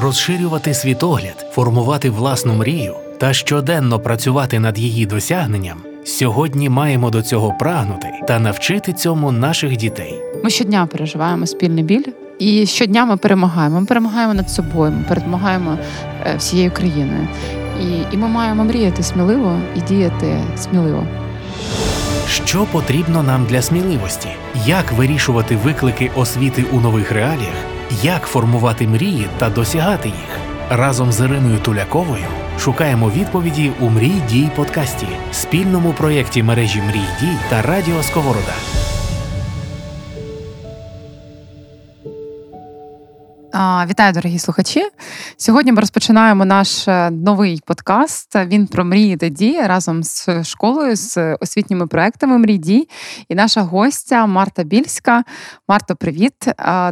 розширювати світогляд, формувати власну мрію та щоденно працювати над її досягненням. Сьогодні маємо до цього прагнути та навчити цьому наших дітей. Ми щодня переживаємо спільний біль, і щодня ми перемагаємо. Ми перемагаємо над собою, ми перемагаємо е, всією країною. І, І ми маємо мріяти сміливо і діяти сміливо. Що потрібно нам для сміливості? Як вирішувати виклики освіти у нових реаліях? Як формувати мрії та досягати їх? Разом з Іриною Туляковою шукаємо відповіді у Мрій дій подкасті, спільному проєкті мережі Мрій дій та Радіо Сковорода. Вітаю, дорогі слухачі. Сьогодні ми розпочинаємо наш е, новий подкаст. Він про мрії та дії разом з школою, з освітніми проектами Мрій дій. І наша гостя Марта Більська. Марто, привіт!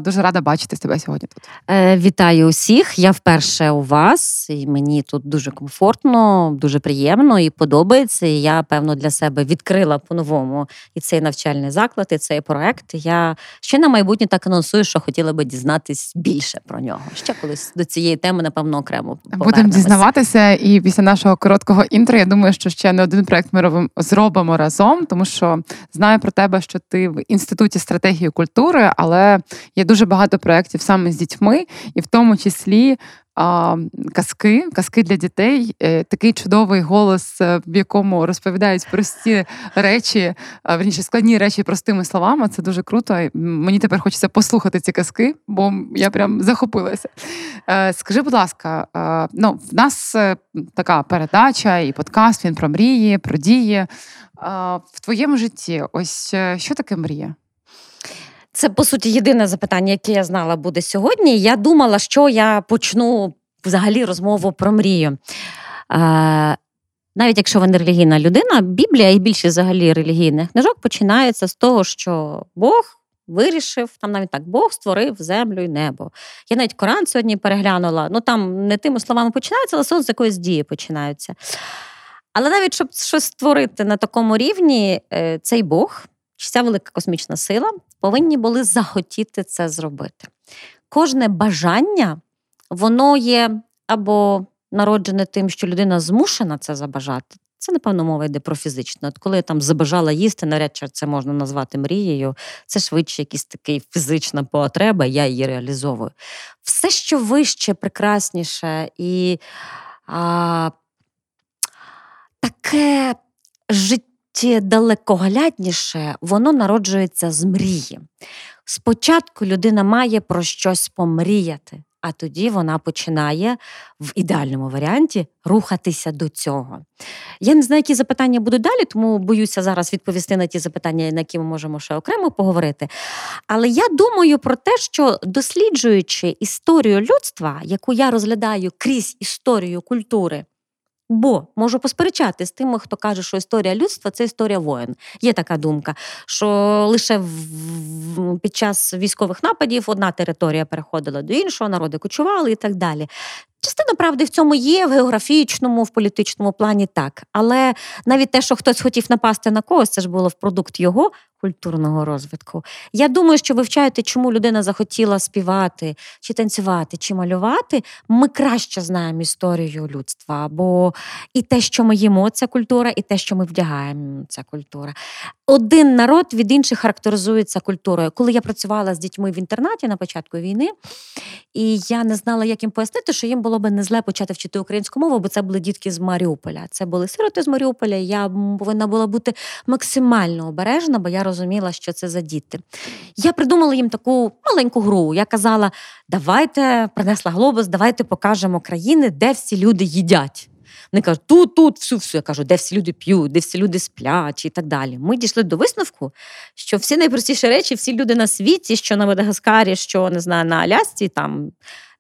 Дуже рада бачити тебе сьогодні. Тут е, вітаю усіх. Я вперше у вас, і мені тут дуже комфортно, дуже приємно і подобається. І Я певно для себе відкрила по-новому і цей навчальний заклад, і цей проект. Я ще на майбутнє так анонсую, що хотіла би дізнатись більше більше про нього. Ще колись до цієї теми, напевно, окремо будемо дізнаватися. І після нашого короткого інтро я думаю, що ще не один проект ми робимо зробимо разом, тому що знаю про тебе, що ти в інституті стратегії культури, але є дуже багато проєктів саме з дітьми, і в тому числі а, казки, казки для дітей, е, такий чудовий голос, е, в якому розповідають прості речі, верніше складні речі простими словами. Це дуже круто. Мені тепер хочеться послухати ці казки, бо я прям захопилася. Е, скажи, будь ласка, ну, в нас така передача і подкаст він про мрії, про дії. В твоєму житті, ось що таке мрія? Це по суті єдине запитання, яке я знала буде сьогодні. Я думала, що я почну взагалі розмову про мрію. Е, навіть якщо ви не релігійна людина, Біблія і більшість взагалі релігійних книжок починається з того, що Бог вирішив, там навіть так, Бог створив землю і небо. Я навіть Коран сьогодні переглянула. Ну там не тими словами починається, але з якоїсь дії починаються. Але навіть щоб щось створити на такому рівні, е, цей Бог чи ця велика космічна сила повинні були захотіти це зробити. Кожне бажання, воно є або народжене тим, що людина змушена це забажати. Це, напевно, мова йде про фізичне. От коли я там забажала їсти, навряд чи це можна назвати мрією, це швидше якась така фізична потреба, я її реалізовую. Все, що вище, прекрасніше і а, таке життя далекоглядніше, воно народжується з мрії. Спочатку людина має про щось помріяти, а тоді вона починає в ідеальному варіанті рухатися до цього. Я не знаю, які запитання будуть далі, тому боюся зараз відповісти на ті запитання, на які ми можемо ще окремо поговорити. Але я думаю про те, що досліджуючи історію людства, яку я розглядаю крізь історію культури. Бо можу посперечати з тими, хто каже, що історія людства це історія воїн. Є така думка, що лише в, під час військових нападів одна територія переходила до іншого, народи кочували і так далі. Частина правди в цьому є в географічному, в політичному плані так. Але навіть те, що хтось хотів напасти на когось, це ж було в продукт його культурного розвитку. Я думаю, що вивчаєте, чому людина захотіла співати, чи танцювати, чи малювати. Ми краще знаємо історію людства, бо і те, що ми їмо, ця культура, і те, що ми вдягаємо, ця культура. Один народ від інших характеризується культурою. Коли я працювала з дітьми в інтернаті на початку війни, і я не знала, як їм пояснити, що їм було би не зле почати вчити українську мову, бо це були дітки з Маріуполя. Це були сироти з Маріуполя. Я повинна була бути максимально обережна, бо я розуміла, що це за діти. Я придумала їм таку маленьку гру. Я казала: давайте принесла глобус, давайте покажемо країни, де всі люди їдять. Вони кажуть, тут, тут, всю, всю. Я кажу, де всі люди п'ють, де всі люди сплять і так далі. Ми дійшли до висновку, що всі найпростіші речі, всі люди на світі, що на Мадагаскарі, що не знаю, на Алясці, там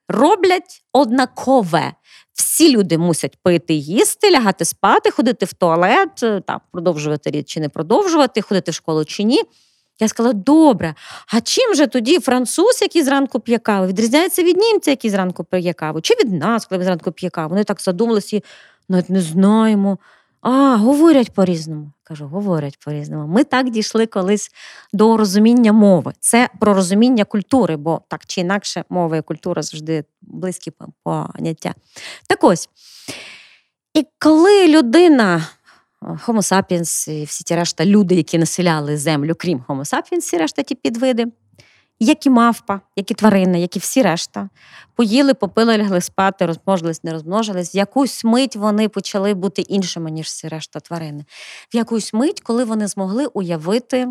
роблять однакове. Всі люди мусять пити, їсти, лягати спати, ходити в туалет, е, там, продовжувати рід чи не продовжувати, ходити в школу чи ні. Я сказала, добре, а чим же тоді француз, який зранку п'є каву, відрізняється від німця, який зранку п'є каву, чи від нас, коли зранку п'є каву? Вони так задумалися, навіть не знаємо. А, говорять по-різному. Кажу, говорять по-різному. Ми так дійшли колись до розуміння мови. Це про розуміння культури, бо так чи інакше мова і культура завжди близькі поняття. Так ось. І коли людина, Homo sapiens і всі ті решта люди, які населяли землю, крім Homo sapiens, всі решта ті підвиди, як і мавпа, як і тварини, як і всі решта, поїли, попили, лягли спати, розмножились, не розмножились. В якусь мить вони почали бути іншими, ніж всі решта тварини. В якусь мить, коли вони змогли уявити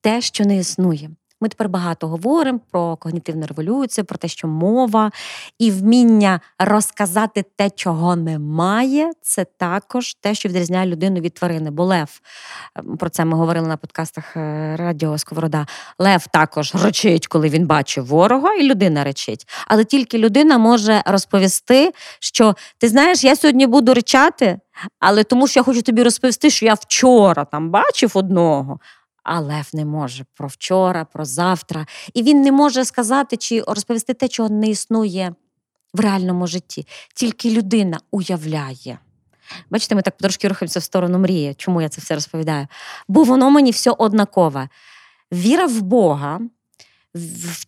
те, що не існує. Ми тепер багато говоримо про когнітивну революцію, про те, що мова і вміння розказати те, чого немає, це також те, що відрізняє людину від тварини. Бо Лев, ем, про це ми говорили на подкастах е, Радіо Сковорода. Лев також речить, коли він бачить ворога, і людина речить. Але тільки людина може розповісти, що ти знаєш, я сьогодні буду речати, але тому що я хочу тобі розповісти, що я вчора там бачив одного. А Лев не може про вчора, про завтра. І він не може сказати чи розповісти те, чого не існує в реальному житті. Тільки людина уявляє. Бачите, ми так трошки рухаємося в сторону мрії. Чому я це все розповідаю? Бо воно мені все однакове. Віра в Бога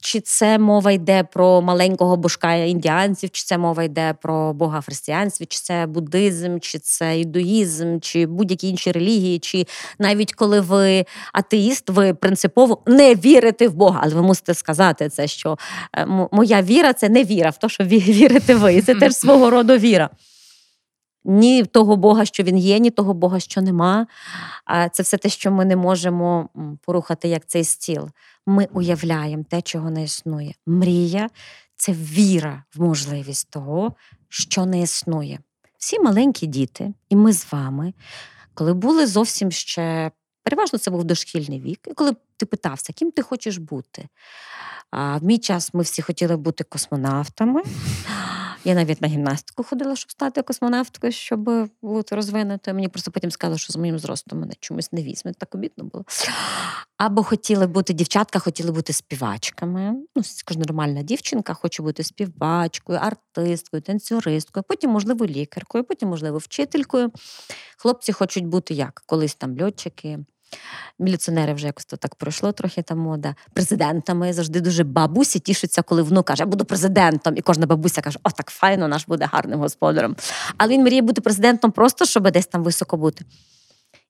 чи це мова йде про маленького божка індіанців, чи це мова йде про Бога християнстві, чи це буддизм, чи це ідуїзм, чи будь-які інші релігії, чи навіть коли ви атеїст, ви принципово не вірите в Бога, але ви мусите сказати це, що е, моя віра це не віра в те, що вірите ви. Це теж свого роду віра. Ні того Бога, що він є, ні того Бога, що нема. Це все те, що ми не можемо порухати як цей стіл ми уявляємо те, чого не існує. Мрія це віра в можливість того, що не існує. Всі маленькі діти, і ми з вами, коли були зовсім ще. Переважно це був дошкільний вік, і коли ти питався, ким ти хочеш бути. А В мій час ми всі хотіли бути космонавтами. Я навіть на гімнастику ходила, щоб стати космонавткою, щоб бути розвинутою. Мені просто потім сказали, що з моїм зростом мене чомусь не візьме. Так обідно було. Або хотіли бути дівчатка, хотіли бути співачками. Ну, кожна нормальна дівчинка хоче бути співачкою, артисткою, танцюристкою, потім, можливо, лікаркою, потім, можливо, вчителькою. Хлопці хочуть бути як колись там льотчики. Міліціонери вже якось то так пройшло трохи та мода. Президентами завжди дуже бабусі тішаться, коли внук каже, я буду президентом. І кожна бабуся каже, о, так файно, наш буде гарним господарем. Але він мріє бути президентом просто, щоб десь там високо бути.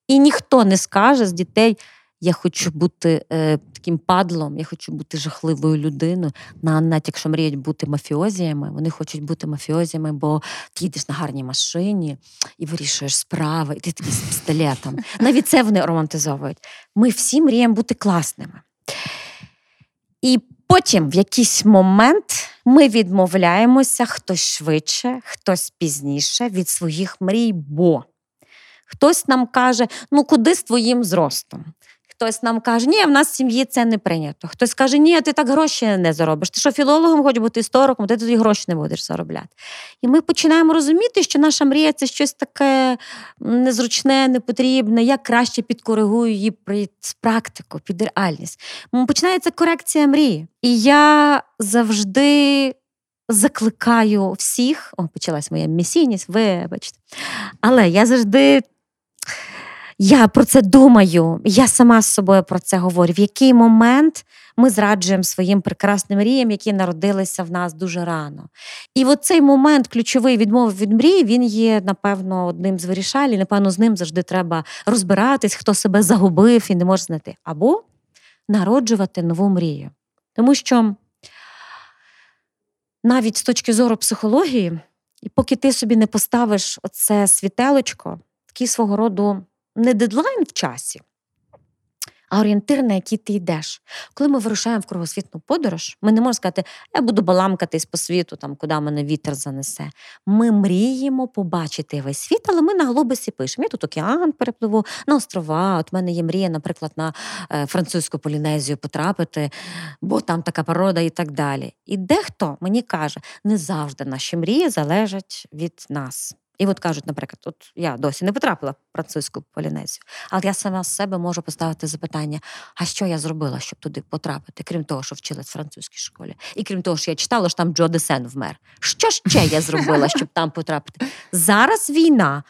І ніхто не скаже з дітей, я хочу бути е, таким падлом, я хочу бути жахливою людиною. Навіть якщо мріють бути мафіозіями, вони хочуть бути мафіозіями, бо ти їдеш на гарній машині і вирішуєш справи, і ти такий з пістолетом. Навіть це вони романтизовують. Ми всі мріємо бути класними. І потім, в якийсь момент, ми відмовляємося хтось швидше, хтось пізніше від своїх мрій, бо хтось нам каже: ну куди з твоїм зростом? Хтось нам каже, ні, в нас в сім'ї це не прийнято. Хтось каже, ні, ти так гроші не заробиш. Ти що філологом хоч бути істориком, ти тоді гроші не будеш заробляти. І ми починаємо розуміти, що наша мрія це щось таке незручне, непотрібне. Я краще підкоригую її під практику, під реальність. Починається корекція мрії. І я завжди. Закликаю всіх, о, почалась моя місійність, вибачте. Але я завжди я про це думаю, я сама з собою про це говорю. В який момент ми зраджуємо своїм прекрасним мріям, які народилися в нас дуже рано. І от цей момент ключовий відмови від мрії, він є, напевно, одним з вирішалів. Напевно, з ним завжди треба розбиратись, хто себе загубив і не може знайти. Або народжувати нову мрію. Тому що навіть з точки зору психології, і поки ти собі не поставиш оце світелочко, такий свого роду не дедлайн в часі, а орієнтир, на який ти йдеш. Коли ми вирушаємо в кругосвітну подорож, ми не можемо сказати, я буду баламкатись по світу, там, куди мене вітер занесе. Ми мріємо побачити весь світ, але ми на глобусі пишемо. Я тут океан перепливу на острова. От в мене є мрія, наприклад, на е, французьку полінезію потрапити, бо там така порода і так далі. І дехто мені каже, не завжди наші мрії залежать від нас. І от кажуть, наприклад, от я досі не потрапила в французьку полінезію, але я сама з себе можу поставити запитання: а що я зробила, щоб туди потрапити, крім того, що вчилась в французькій школі, і крім того, що я читала, що там Джо Десен вмер. Що ще я зробила, щоб там потрапити? Зараз війна.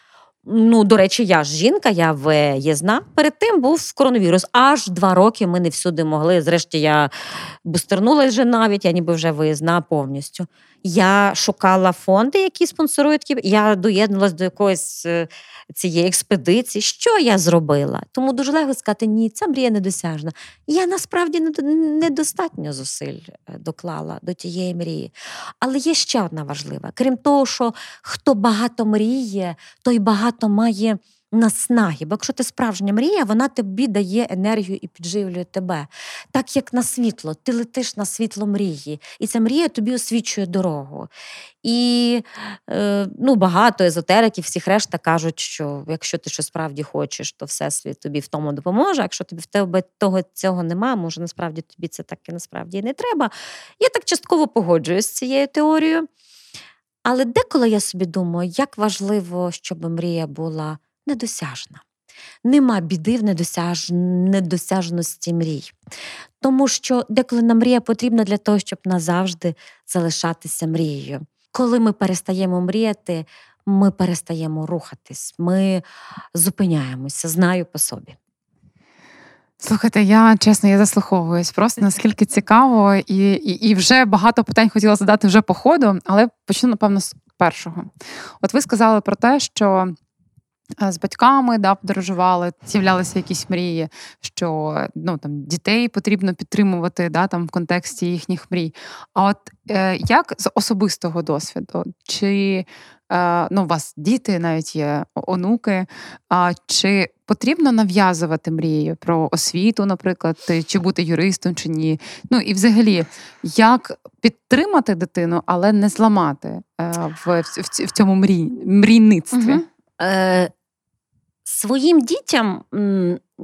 Ну, до речі, я ж жінка, я виїзна. Перед тим був коронавірус. Аж два роки ми не всюди могли. Зрешті я бустернулася вже навіть, я ніби вже виїзна повністю. Я шукала фонди, які спонсорують. Я доєдналась до якоїсь е, цієї експедиції. Що я зробила? Тому дуже легко сказати, ні, ця мрія недосяжна. Я насправді недостатньо зусиль е, доклала до тієї мрії. Але є ще одна важлива: крім того, що хто багато мріє, той багато має наснаги. Бо якщо ти справжня мрія, вона тобі дає енергію і підживлює тебе. Так як на світло, ти летиш на світло мрії, і ця мрія тобі освічує дорогу. І е, ну, багато езотериків, всіх решта кажуть, що якщо ти щось справді хочеш, то всесвіт тобі в тому допоможе. Якщо тобі в тебе того цього немає, може насправді тобі це так і насправді не треба. Я так частково погоджуюсь з цією теорією. Але деколи я собі думаю, як важливо, щоб мрія була недосяжна. Нема біди в недосяж... недосяжності мрій. Тому що деколи нам мрія потрібна для того, щоб назавжди залишатися мрією. Коли ми перестаємо мріяти, ми перестаємо рухатись, ми зупиняємося, знаю по собі. Слухайте, я чесно, я заслуховуюсь. Просто наскільки цікаво, і і, і вже багато питань хотіла задати вже по ходу, але почну, напевно, з першого. От ви сказали про те, що з батьками да, подорожували, з'являлися якісь мрії, що ну, там, дітей потрібно підтримувати да, там, в контексті їхніх мрій. А от е, як з особистого досвіду? Чи е, ну, у вас діти навіть є онуки, а чи потрібно нав'язувати мрії про освіту, наприклад, чи бути юристом, чи ні? Ну і взагалі, як підтримати дитину, але не зламати е, в, в, в цьому мрій, мрійництві? Угу. Своїм дітям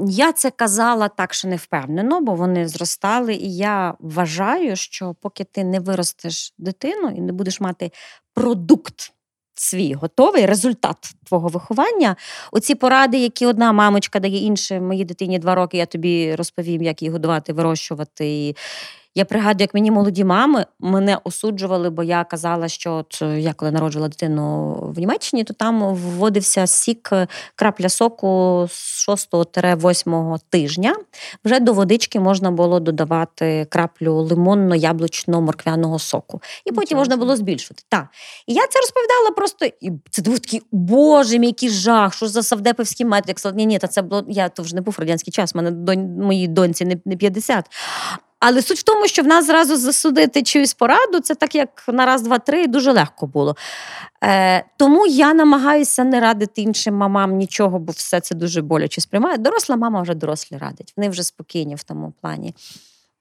я це казала так, що не впевнено, бо вони зростали, і я вважаю, що поки ти не виростеш дитину і не будеш мати продукт свій готовий, результат твого виховання, оці поради, які одна мамочка дає іншій моїй дитині два роки, я тобі розповім, як її годувати, вирощувати. Я пригадую, як мені молоді мами мене осуджували, бо я казала, що от е, я коли народжувала дитину в Німеччині, то там вводився сік е, крапля соку з 6-8 тижня. Вже до водички можна було додавати краплю лимонно-яблучно-морквяного соку. І потім можна було збільшувати. Так. І я це розповідала просто, і це був такий, боже, мій який жах, що за савдепівський метод. Ні, ні, та це було, я то вже не був радянський час, мене донь, моїй доньці не 50. Але суть в тому, що в нас зразу засудити чиюсь пораду, це так як на раз, два, три, дуже легко було. Е, Тому я намагаюся не радити іншим мамам нічого, бо все це дуже боляче сприймає. Доросла мама вже дорослі радить, вони вже спокійні в тому плані.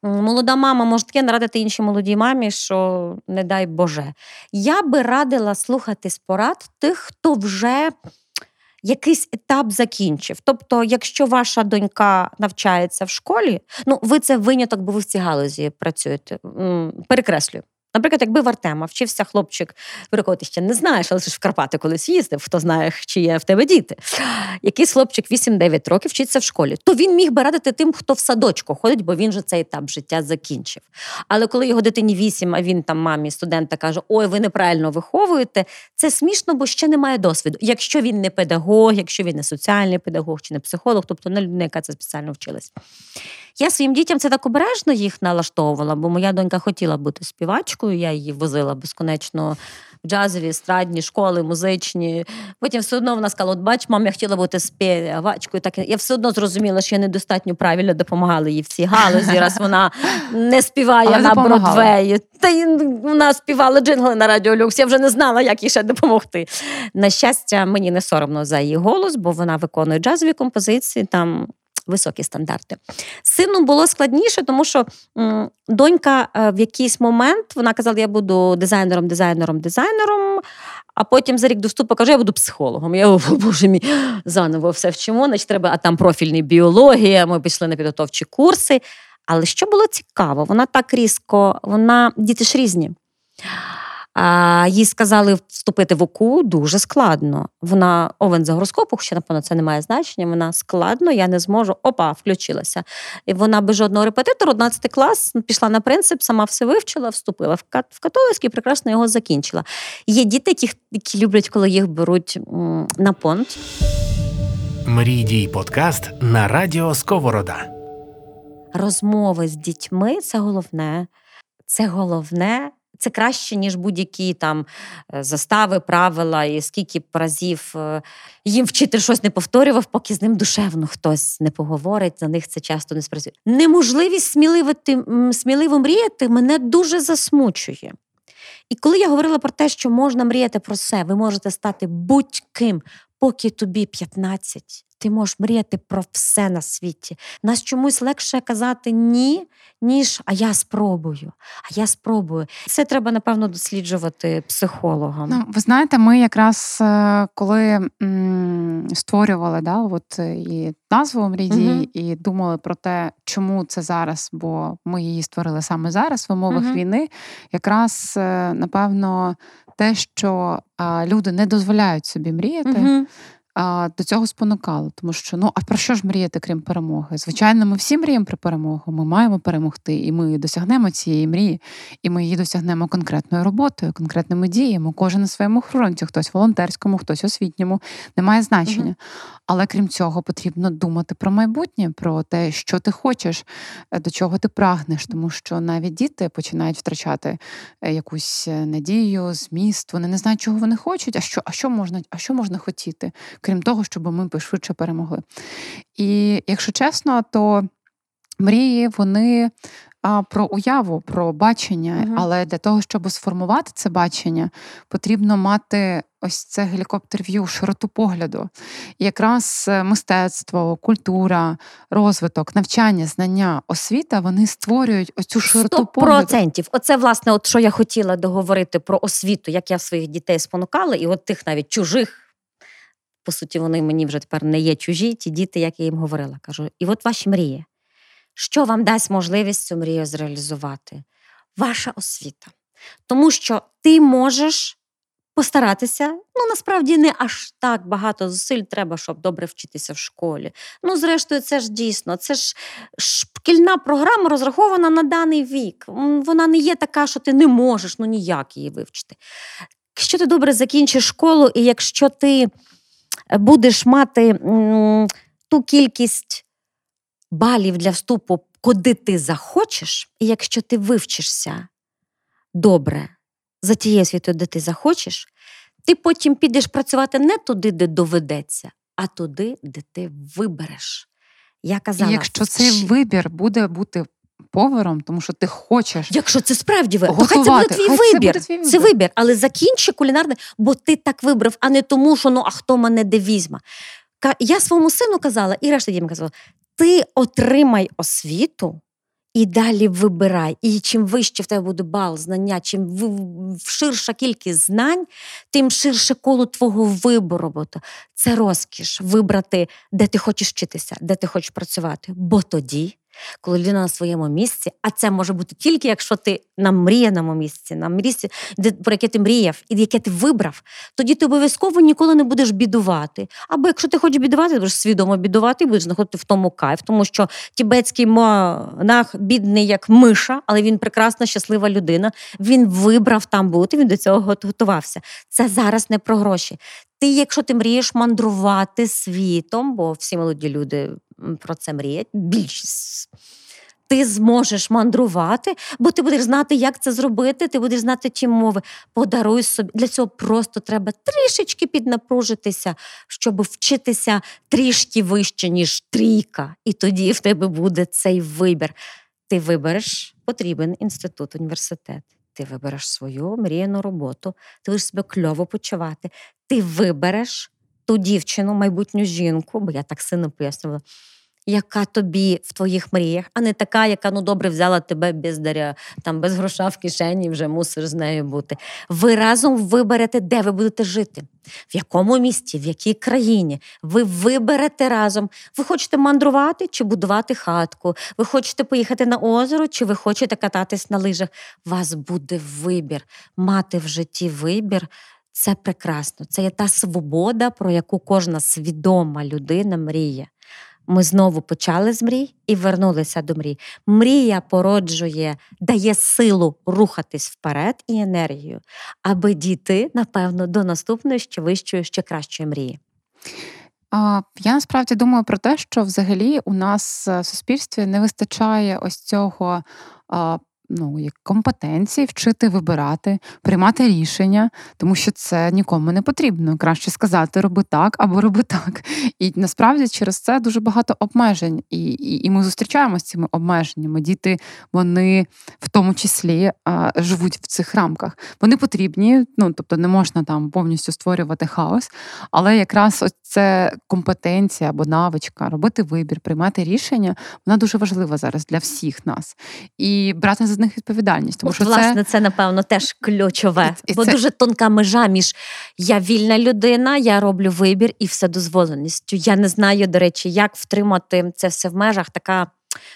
Молода мама може таке нарадити іншій молодій мамі, що не дай Боже. Я би радила слухати порад тих, хто вже якийсь етап закінчив. Тобто, якщо ваша донька навчається в школі, ну ви це виняток, бо ви в цій галузі працюєте. Перекреслюю. Наприклад, якби в Артема вчився хлопчик, ти ще не знаєш, але ж в Карпати колись їздив, хто знає, чи є в тебе діти. Якийсь хлопчик 8-9 років вчиться в школі, то він міг би радити тим, хто в садочку ходить, бо він же цей етап життя закінчив. Але коли його дитині 8, а він там мамі студента каже: Ой, ви неправильно виховуєте, це смішно, бо ще немає досвіду. Якщо він не педагог, якщо він не соціальний педагог чи не психолог, тобто не людина, яка це спеціально вчилась. Я своїм дітям це так обережно їх налаштовувала, бо моя донька хотіла бути співачкою, я її возила безконечно в джазові, естрадні, школи, музичні. Потім все одно вона сказала: от бач, мам, я хотіла бути співачкою. Так я все одно зрозуміла, що я недостатньо правильно допомагала їй в цій галузі, раз вона не співає Але на Бродвеї. Та й вона співала джингли на радіо Люкс. Я вже не знала, як їй ще допомогти. На щастя, мені не соромно за її голос, бо вона виконує джазові композиції. там високі стандарти. З сином було складніше, тому що донька е, в якийсь момент вона казала, я буду дизайнером, дизайнером, дизайнером. А потім за рік до вступу каже, я буду психологом. Я о, боже мій, заново все вчимо, значить треба, а там профільний біологія, ми пішли на підготовчі курси. Але що було цікаво, вона так різко, вона діти ж різні. А їй сказали вступити в ОКУ дуже складно. Вона овен за гороскопу, ще напевно це не має значення. Вона складно, я не зможу. Опа, включилася. І вона без жодного репетитора, 11 клас, пішла на принцип, сама все вивчила, вступила в кат- католицький, прекрасно його закінчила. Є діти, які, які люблять, коли їх беруть на понт. Мрій дій подкаст на радіо Сковорода. розмови з дітьми це головне. Це головне. Це краще, ніж будь-які там е, застави, правила, і скільки б разів е, їм вчитель щось не повторював, поки з ним душевно хтось не поговорить. На них це часто не спрацює. Неможливість сміливо, сміливо мріяти мене дуже засмучує. І коли я говорила про те, що можна мріяти про все, ви можете стати будь-ким, поки тобі 15. Ти можеш мріяти про все на світі. Нас чомусь легше казати ні, ніж а я спробую. А я спробую. Це треба, напевно, досліджувати психологам. Ну, ви знаєте, ми якраз е, коли м, створювали да, от, е, і назву мрії, Мгм. і думали про те, чому це зараз, бо ми її створили саме зараз в умовах Мгм. війни, якраз е, напевно те, що люди не дозволяють собі мріяти. Мгм. А, до цього спонукало, тому що ну а про що ж мріяти, крім перемоги? Звичайно, ми всі мріємо про перемогу. Ми маємо перемогти, і ми досягнемо цієї мрії, і ми її досягнемо конкретною роботою, конкретними діями. Кожен на своєму фронті, хтось волонтерському, хтось освітньому, немає значення. Мгм. Але крім цього, потрібно думати про майбутнє, про те, що ти хочеш, е, до чого ти прагнеш, тому що навіть діти починають втрачати е, якусь е, надію, зміст. Вони не знають, чого вони хочуть. А що, а що можна, а що можна хотіти, крім того, щоб ми швидше перемогли. І якщо чесно, то мрії вони. А про уяву, про бачення, Мгм. але для того, щоб сформувати це бачення, потрібно мати ось це гелікоптер-в'ю, широту погляду. І якраз е, мистецтво, культура, розвиток, навчання, знання, освіта вони створюють оцю широту Сто погляду. процентів. Оце, власне, от що я хотіла договорити про освіту, як я своїх дітей спонукала, і от тих навіть чужих. По суті, вони мені вже тепер не є чужі, ті діти, як я їм говорила. Кажу, і от ваші мрії. Що вам дасть можливість цю мрію зреалізувати? Ваша освіта. Тому що ти можеш постаратися. Ну, насправді не аж так багато зусиль треба, щоб добре вчитися в школі. Ну, зрештою, це ж дійсно, це ж шкільна програма розрахована на даний вік. Вона не є така, що ти не можеш ну ніяк її вивчити. Якщо ти добре закінчиш школу, і якщо ти будеш мати м, ту кількість балів для вступу, куди ти захочеш, і якщо ти вивчишся добре за тією освітою, де ти захочеш, ти потім підеш працювати не туди, де доведеться, а туди, де ти вибереш. Я казала, І якщо цей вибір буде бути поваром, тому що ти хочеш. Якщо це справді вибір, то хай це буде твій Хай це вибір. буде твій Це вибір. вибір, але закінчи кулінарне, бо ти так вибрав, а не тому, що ну а хто мене де візьме. Я своєму сину казала, і решта дітям казала: ти отримай освіту. І далі вибирай. І чим вище в тебе буде бал знання, чим ширша кількість знань, тим ширше коло твого вибору. Це розкіш вибрати, де ти хочеш вчитися, де ти хочеш працювати. Бо тоді, коли людина на своєму місці, а це може бути тільки якщо ти на мріяному місці, на місці, де, про яке ти мріяв і яке ти вибрав, тоді ти обов'язково ніколи не будеш бідувати. Або якщо ти хочеш бідувати, ти будеш свідомо бідувати і будеш знаходити в тому кайф, тому що тібетський монах бідний як миша, але він прекрасна, щаслива людина. Він вибрав там бути, він до цього готувався. Це зараз не про гроші. Ти, якщо ти мрієш мандрувати світом, бо всі молоді люди про це мріють, більшість. Ти зможеш мандрувати, бо ти будеш знати, як це зробити, ти будеш знати ті мови. Подаруй собі. Для цього просто треба трішечки піднапружитися, щоб вчитися трішки вище, ніж трійка. І тоді в тебе буде цей вибір. Ти вибереш потрібен інститут, університет. Ти вибереш свою мріяну роботу, ти будеш себе кльово почувати. Ти вибереш ту дівчину, майбутню жінку, бо я так сильно пояснювала, яка тобі в твоїх мріях, а не така, яка ну добре взяла тебе без даря, там без гроша в кишені, вже мусиш з нею бути. Ви разом виберете, де ви будете жити, в якому місті, в якій країні. Ви виберете разом. Ви хочете мандрувати чи будувати хатку. Ви хочете поїхати на озеро, чи ви хочете кататись на лижах. У вас буде вибір. Мати в житті вибір. Це прекрасно. Це є та свобода, про яку кожна свідома людина мріє. Ми знову почали з мрій і вернулися до мрій. Мрія породжує, дає силу рухатись вперед і енергію, аби дійти, напевно, до наступної ще вищої, ще кращої мрії. Я насправді думаю про те, що взагалі у нас е, в суспільстві не вистачає ось цього ну, як компетенції вчити вибирати, приймати рішення, тому що це нікому не потрібно. Краще сказати, роби так або роби так. І насправді через це дуже багато обмежень, і і, і ми зустрічаємося з цими обмеженнями. Діти вони в тому числі а, живуть в цих рамках. Вони потрібні, ну тобто не можна там повністю створювати хаос, але якраз ось це компетенція або навичка, робити вибір, приймати рішення, вона дуже важлива зараз для всіх нас. І брати за з них відповідальність. Тому От, що власне, це... це напевно теж ключове, І бо це- дуже тонка межа між я вільна людина, я роблю вибір і вседозволеністю. Я не знаю, до речі, як втримати це все в межах. Така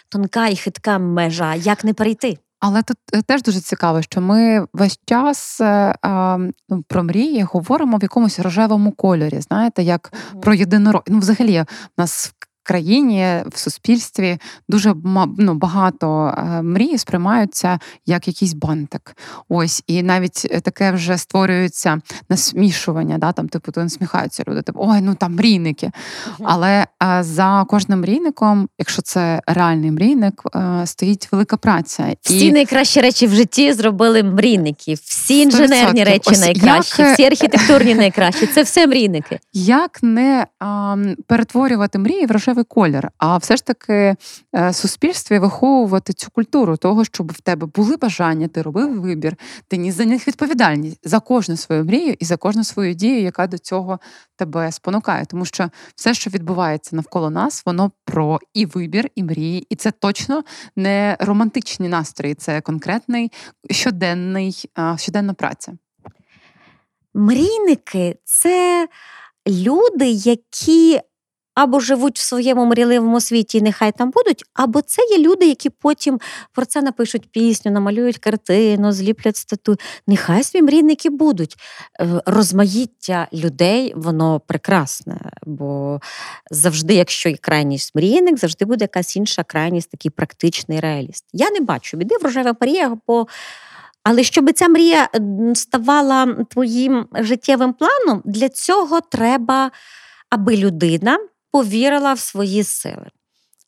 тонка і хитка межа, як не перейти. Але тут е, теж дуже цікаво, що ми весь час е, а, ну, про мрії говоримо в якомусь рожевому кольорі. Знаєте, як про єдинорог. Ну, взагалі, в нас країні, в суспільстві дуже ну, багато е, мрій сприймаються як якийсь бантик. Ось, і навіть е, таке вже створюється насмішування, да, там, типу, то насміхаються люди, типу, ой, ну там мрійники. Але е, за кожним мрійником, якщо це реальний мрійник, стоїть велика праця. Всі найкращі речі в житті зробили мрійники. Всі інженерні відсотків. речі Ось найкращі, як, всі архітектурні найкращі. Це все мрійники. Як не а, перетворювати мрії в рожевий колір, а все ж таки е, суспільстві виховувати цю культуру того, щоб в тебе були бажання, ти робив вибір, ти ніс за них відповідальність за кожну свою мрію і за кожну свою дію, яка до цього тебе спонукає. Тому що все, що відбувається навколо нас, воно про і вибір, і мрії, і це точно не романтичні настрої, це конкретний щоденний, щоденна праця. Мрійники це люди, які або живуть в своєму мрійливому світі, і нехай там будуть, або це є люди, які потім про це напишуть пісню, намалюють картину, зліплять статую. Нехай свої мрійники будуть. Е, Розмаїття людей, воно прекрасне, бо завжди, якщо є крайність мрійник, завжди буде якась інша крайність, такий практичний реаліст. Я не бачу біди в рожевих мріях, бо але щоб ця мрія ставала твоїм життєвим планом, для цього треба, аби людина повірила в свої сили.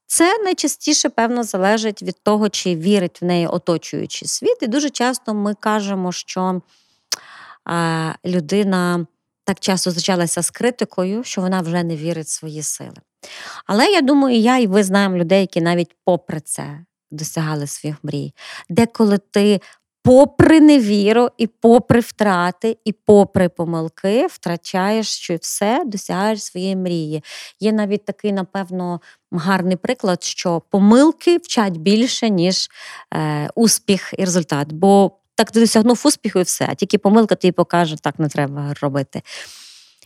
Це найчастіше, певно, залежить від того, чи вірить в неї оточуючий світ. І дуже часто ми кажемо, що а, людина так часто зустрічалася з критикою, що вона вже не вірить в свої сили. Але я думаю, я і ви знаємо людей, які навіть попри це досягали своїх мрій. Деколи ти попри невіру, і попри втрати, і попри помилки, втрачаєш що все, досягаєш своєї мрії. Є навіть такий, напевно, гарний приклад, що помилки вчать більше, ніж е, успіх і результат. Бо так ти досягнув успіху і все, а тільки помилка тобі покаже, так не треба робити.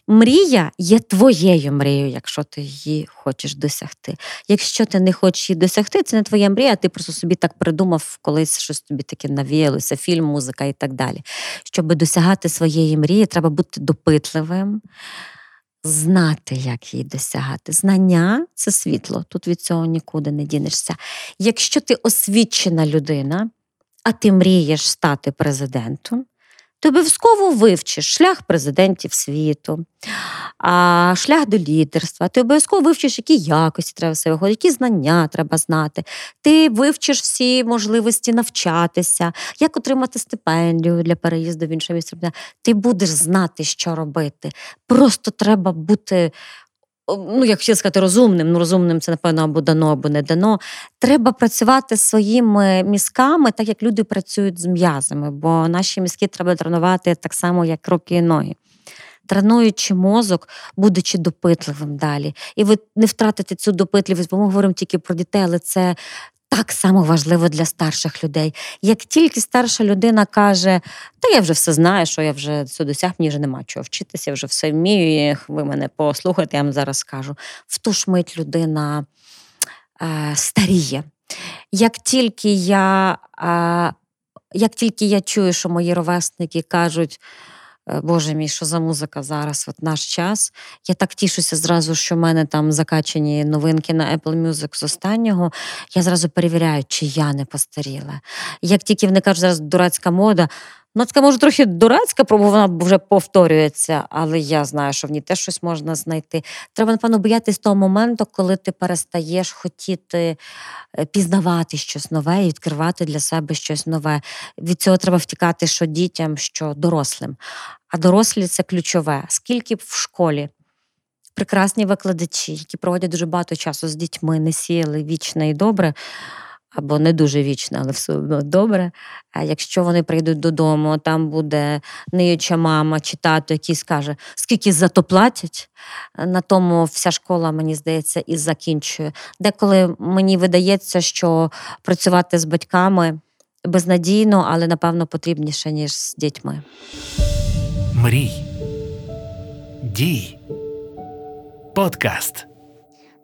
Мрія є твоєю мрією, якщо ти її хочеш досягти. Якщо ти не хочеш її досягти, це не твоя мрія, ти просто собі так придумав, колись щось тобі таке навіялося, фільм, музика і так далі. Щоб досягати своєї мрії, треба бути допитливим, знати, як її досягати. Знання це світло, тут від цього нікуди не дінешся. Якщо ти освічена людина, а ти мрієш стати президентом, ти обов'язково вивчиш шлях президентів світу, шлях до лідерства. Ти обов'язково вивчиш, які якості треба себе виходити, які знання треба знати. Ти вивчиш всі можливості навчатися, як отримати стипендію для переїзду в інше місце. Ти будеш знати, що робити. Просто треба бути. Ну, як ще сказати, розумним. Ну, розумним це, напевно, або дано, або не дано. Треба працювати своїми мізками, так як люди працюють з м'язами, бо наші мізки треба тренувати так само, як руки і ноги. тренуючи мозок, будучи допитливим далі. І ви не втратите цю допитливість, бо ми говоримо тільки про дітей, але це. Так само важливо для старших людей. Як тільки старша людина каже, та я вже все знаю, що я вже це досяг, мені вже нема чого вчитися, я вже все вмію, ви мене послухайте, я вам зараз скажу. В ту ж мить людина е, старіє. Як тільки я е, як тільки я чую, що мої ровесники кажуть, «Е, Боже мій, що за музика зараз, от наш час. Я так тішуся зразу, що в мене там закачані новинки на Apple Music з останнього. Я зразу перевіряю, чи я не постаріла. Як тільки вони кажуть, зараз дурацька мода, ну це може трохи дурацька, бо вона вже повторюється, але я знаю, що в ній теж щось можна знайти. Треба, напевно, боятись того моменту, коли ти перестаєш хотіти е, пізнавати щось нове і відкривати для себе щось нове. Від цього треба втікати, що дітям, що дорослим. А дорослі це ключове. Скільки б в школі прекрасні викладачі, які проводять дуже багато часу з дітьми, не сіяли вічне і добре. Або не дуже вічне, але все одно добре. А якщо вони прийдуть додому, там буде ниюча мама чи тато, який скаже, скільки за то платять, на тому вся школа, мені здається, і закінчує. Деколи мені видається, що працювати з батьками безнадійно, але напевно потрібніше, ніж з дітьми. Мрій. Дій. Подкаст.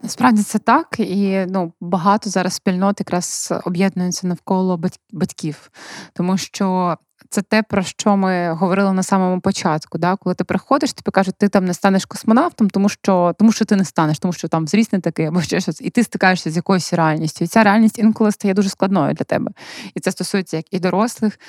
Насправді це так, і ну багато зараз спільнот якраз об'єднуються навколо батьків, тому що це те, про що ми говорили на самому початку. Да? Коли ти приходиш, тобі кажуть, ти там не станеш космонавтом, тому що тому що ти не станеш, тому що там зріс не такий, або ще щось, і ти стикаєшся з якоюсь реальністю. І ця реальність інколи стає дуже складною для тебе. І це стосується як і дорослих,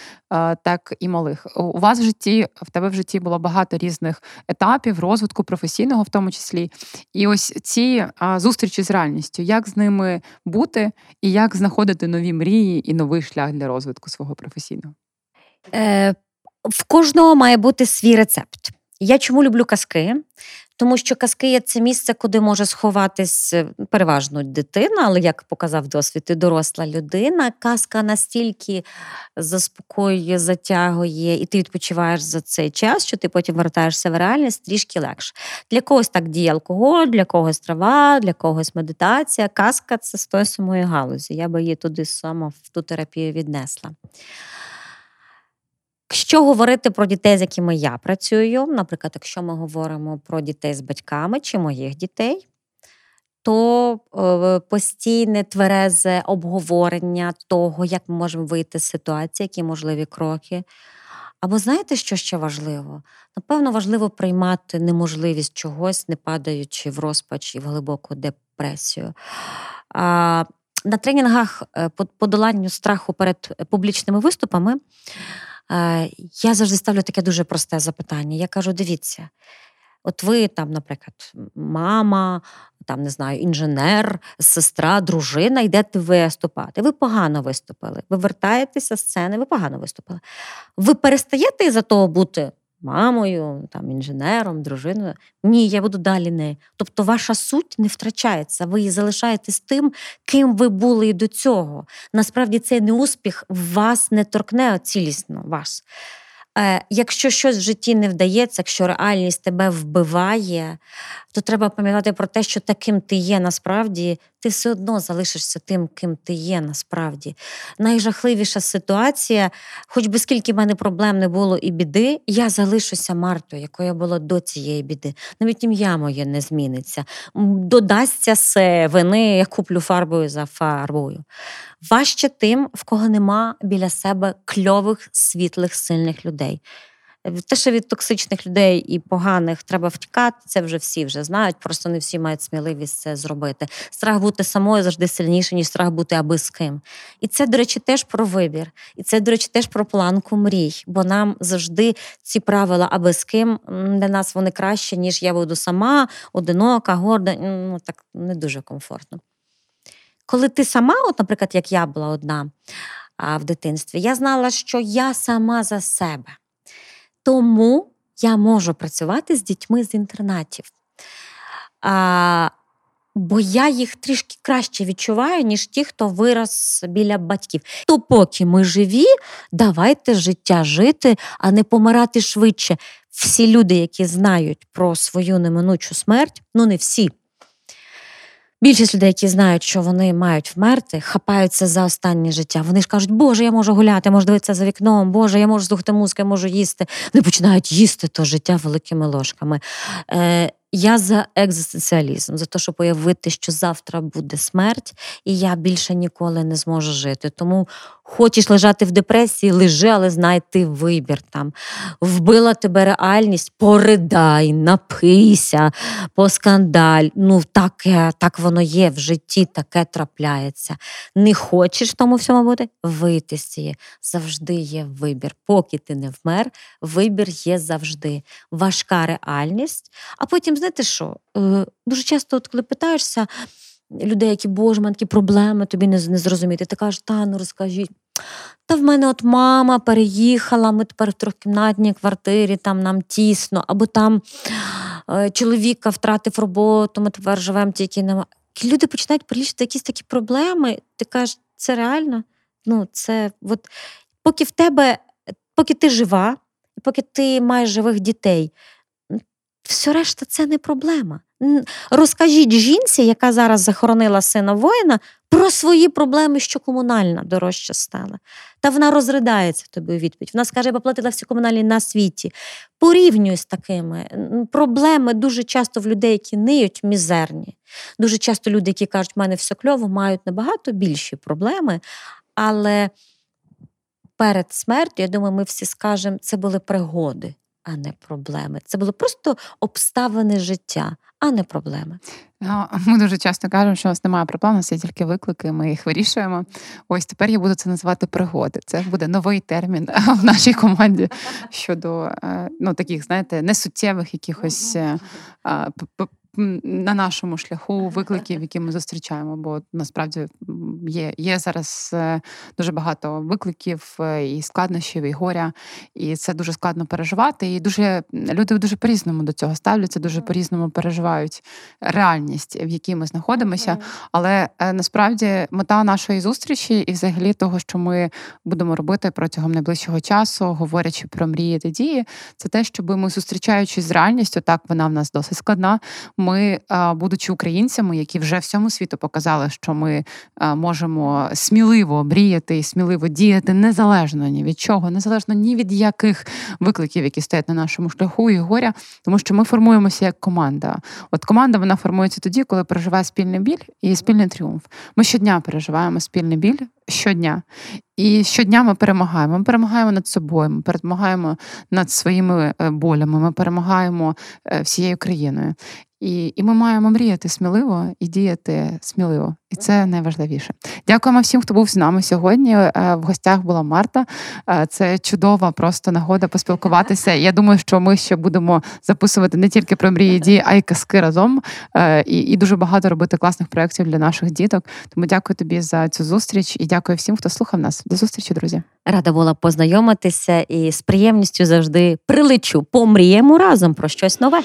так і малих. У вас в житті, в тебе в житті було багато різних етапів розвитку професійного, в тому числі. І ось ці зустрічі з реальністю, як з ними бути, і як знаходити нові мрії і новий шлях для розвитку свого професійного. Е, в кожного має бути свій рецепт. Я чому люблю казки? Тому що казки є це місце, куди може сховатись е, переважно дитина, але як показав досвід, і доросла людина. Казка настільки заспокоює, затягує, і ти відпочиваєш за цей час, що ти потім вертаєшся в реальність трішки легше. Для когось так діє алкоголь, для когось трава, для когось медитація. Казка це з тої галузі. Я би її туди сама в ту терапію віднесла. Якщо говорити про дітей, з якими я працюю, наприклад, якщо ми говоримо про дітей з батьками чи моїх дітей, то е, постійне тверезе обговорення того, як ми можемо вийти з ситуації, які можливі кроки. Або знаєте, що ще важливо? Напевно, важливо приймати неможливість чогось, не падаючи в розпач і в глибоку депресію. На тренінгах е, по подоланню страху перед публічними виступами. Е, Я завжди ставлю таке дуже просте запитання. Я кажу: дивіться, от ви там, наприклад, мама, там не знаю, інженер, сестра, дружина, йдете виступати. Ви погано виступили. Ви вертаєтеся з сцени, ви погано виступили. Ви перестаєте із-за того бути мамою, там, інженером, дружиною? Ні, я буду далі не. Тобто ваша суть не втрачається, ви її залишаєтесь тим, ким ви були і до цього. Насправді цей неуспіх вас не торкне цілісно вас. Е, Якщо щось в житті не вдається, якщо реальність тебе вбиває, то треба пам'ятати про те, що таким ти є насправді, ти все одно залишишся тим, ким ти є насправді. Найжахливіша ситуація, хоч би скільки в мене проблем не було і біди, я залишуся Мартою, якою я була до цієї біди. Навіть ім'я моє не зміниться. Додасться се вини, я куплю фарбою за фарбою. Важче тим, в кого нема біля себе кльових, світлих, сильних людей. Те, що від токсичних людей і поганих треба втікати, це вже всі вже знають, просто не всі мають сміливість це зробити. Страх бути самою завжди сильніше, ніж страх бути аби з ким. І це, до речі, теж про вибір. І це, до речі, теж про планку мрій. Бо нам завжди ці правила аби з ким для нас вони краще, ніж я буду сама, одинока, горда. Ну так не дуже комфортно. Коли ти сама, от, наприклад, як я була одна в дитинстві, я знала, що я сама за себе. Тому я можу працювати з дітьми з інтернатів. А, Бо я їх трішки краще відчуваю, ніж ті, хто вирос біля батьків. То поки ми живі, давайте життя жити, а не помирати швидше. Всі люди, які знають про свою неминучу смерть, ну не всі. Більшість людей, які знають, що вони мають вмерти, хапаються за останнє життя. Вони ж кажуть, Боже, я можу гуляти, можу дивитися за вікном, Боже, я можу слухати музику, я можу їсти. Вони починають їсти то життя великими ложками. Е, я за екзистенціалізм, за те, щоб уявити, що завтра буде смерть, і я більше ніколи не зможу жити. Тому хочеш лежати в депресії, лежи, але знай ти вибір там. Вбила тебе реальність, поридай, напийся, поскандаль. Ну, таке, так воно є в житті, таке трапляється. Не хочеш в тому всьому бути? Вийти з цієї. Завжди є вибір. Поки ти не вмер, вибір є завжди. Важка реальність. А потім, знаєте що? Е, Дуже часто, от, коли питаєшся людей, які боже, мене такі проблеми, тобі не, не зрозуміти. Ти кажеш, та ну розкажіть. Та в мене от мама переїхала, ми тепер в трьохкімнатній квартирі, там нам тісно, або там е, чоловіка втратив роботу, ми тепер живемо тільки на. Люди починають перелічити якісь такі проблеми. Ти кажеш, це реально? Ну, це от поки в тебе, поки ти жива, поки ти маєш живих дітей, все решта це не проблема. Розкажіть жінці, яка зараз захоронила сина воїна, про свої проблеми, що комунальна дорожча стала. Та вона розридається тобі у відповідь. Вона скаже, я поплатила всі комунальні на світі. Порівнюю з такими. Проблеми дуже часто в людей, які ниють, мізерні. Дуже часто люди, які кажуть, в мене все кльово, мають набагато більші проблеми. Але перед смертю, я думаю, ми всі скажемо, це були пригоди, а не проблеми. Це були просто обставини життя, а не проблеми. Ну, Ми дуже часто кажемо, що у нас немає проблем, у нас є тільки виклики, ми їх вирішуємо. Ось тепер я буду це називати пригоди. Це буде новий термін в нашій команді щодо е, ну, таких, знаєте, несуттєвих якихось на нашому шляху викликів, які ми зустрічаємо. Бо насправді є, є зараз е, дуже багато викликів е, і складнощів, і горя, і це дуже складно переживати. І дуже люди дуже по-різному до цього ставляться, дуже по-різному переживають реальність, в якій ми знаходимося. Але е, насправді мета нашої зустрічі і взагалі того, що ми будемо робити протягом найближчого часу, говорячи про мрії та дії, це те, щоб ми зустрічаючись з реальністю, так вона в нас досить складна. Ми, будучи українцями, які вже всьому світу показали, що ми можемо сміливо мріяти і сміливо діяти незалежно ні від чого, незалежно ні від яких викликів, які стоять на нашому шляху і горя, тому що ми формуємося як команда. От команда вона формується тоді, коли переживає спільний біль і спільний тріумф. Ми щодня переживаємо спільний біль щодня. І щодня ми перемагаємо. Ми перемагаємо над собою, ми перемагаємо над своїми е, болями, ми перемагаємо е, всією країною. І, і ми маємо мріяти сміливо і діяти сміливо. І це найважливіше. Дякуємо всім, хто був з нами сьогодні. Е, В гостях була Марта. Це чудова просто нагода поспілкуватися. Я думаю, що ми ще будемо записувати не тільки про мрії дії, а й казки разом. І, і дуже багато робити класних проєктів для наших діток. Тому дякую тобі за цю зустріч і дякую всім, хто слухав нас. До зустрічі, друзі. Рада була познайомитися і з приємністю завжди прилечу. Помріємо разом про щось нове.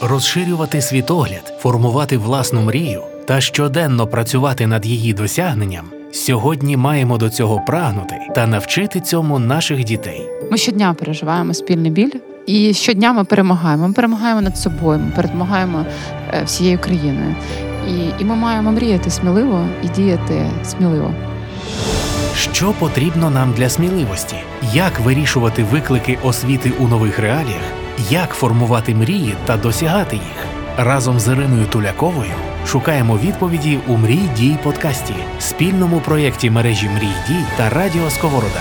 Розширювати світогляд, формувати власну мрію та щоденно працювати над її досягненням. Сьогодні маємо до цього прагнути та навчити цьому наших дітей. Ми щодня переживаємо спільний біль, і щодня ми перемагаємо. Ми перемагаємо над собою, ми перемагаємо е, всією країною. І, і ми маємо мріяти сміливо і діяти сміливо. Що потрібно нам для сміливості? Як вирішувати виклики освіти у нових реаліях? Як формувати мрії та досягати їх? Разом з Іриною Туляковою шукаємо відповіді у Мрій дій подкасті, спільному проєкті мережі Мрій дій та Радіо Сковорода.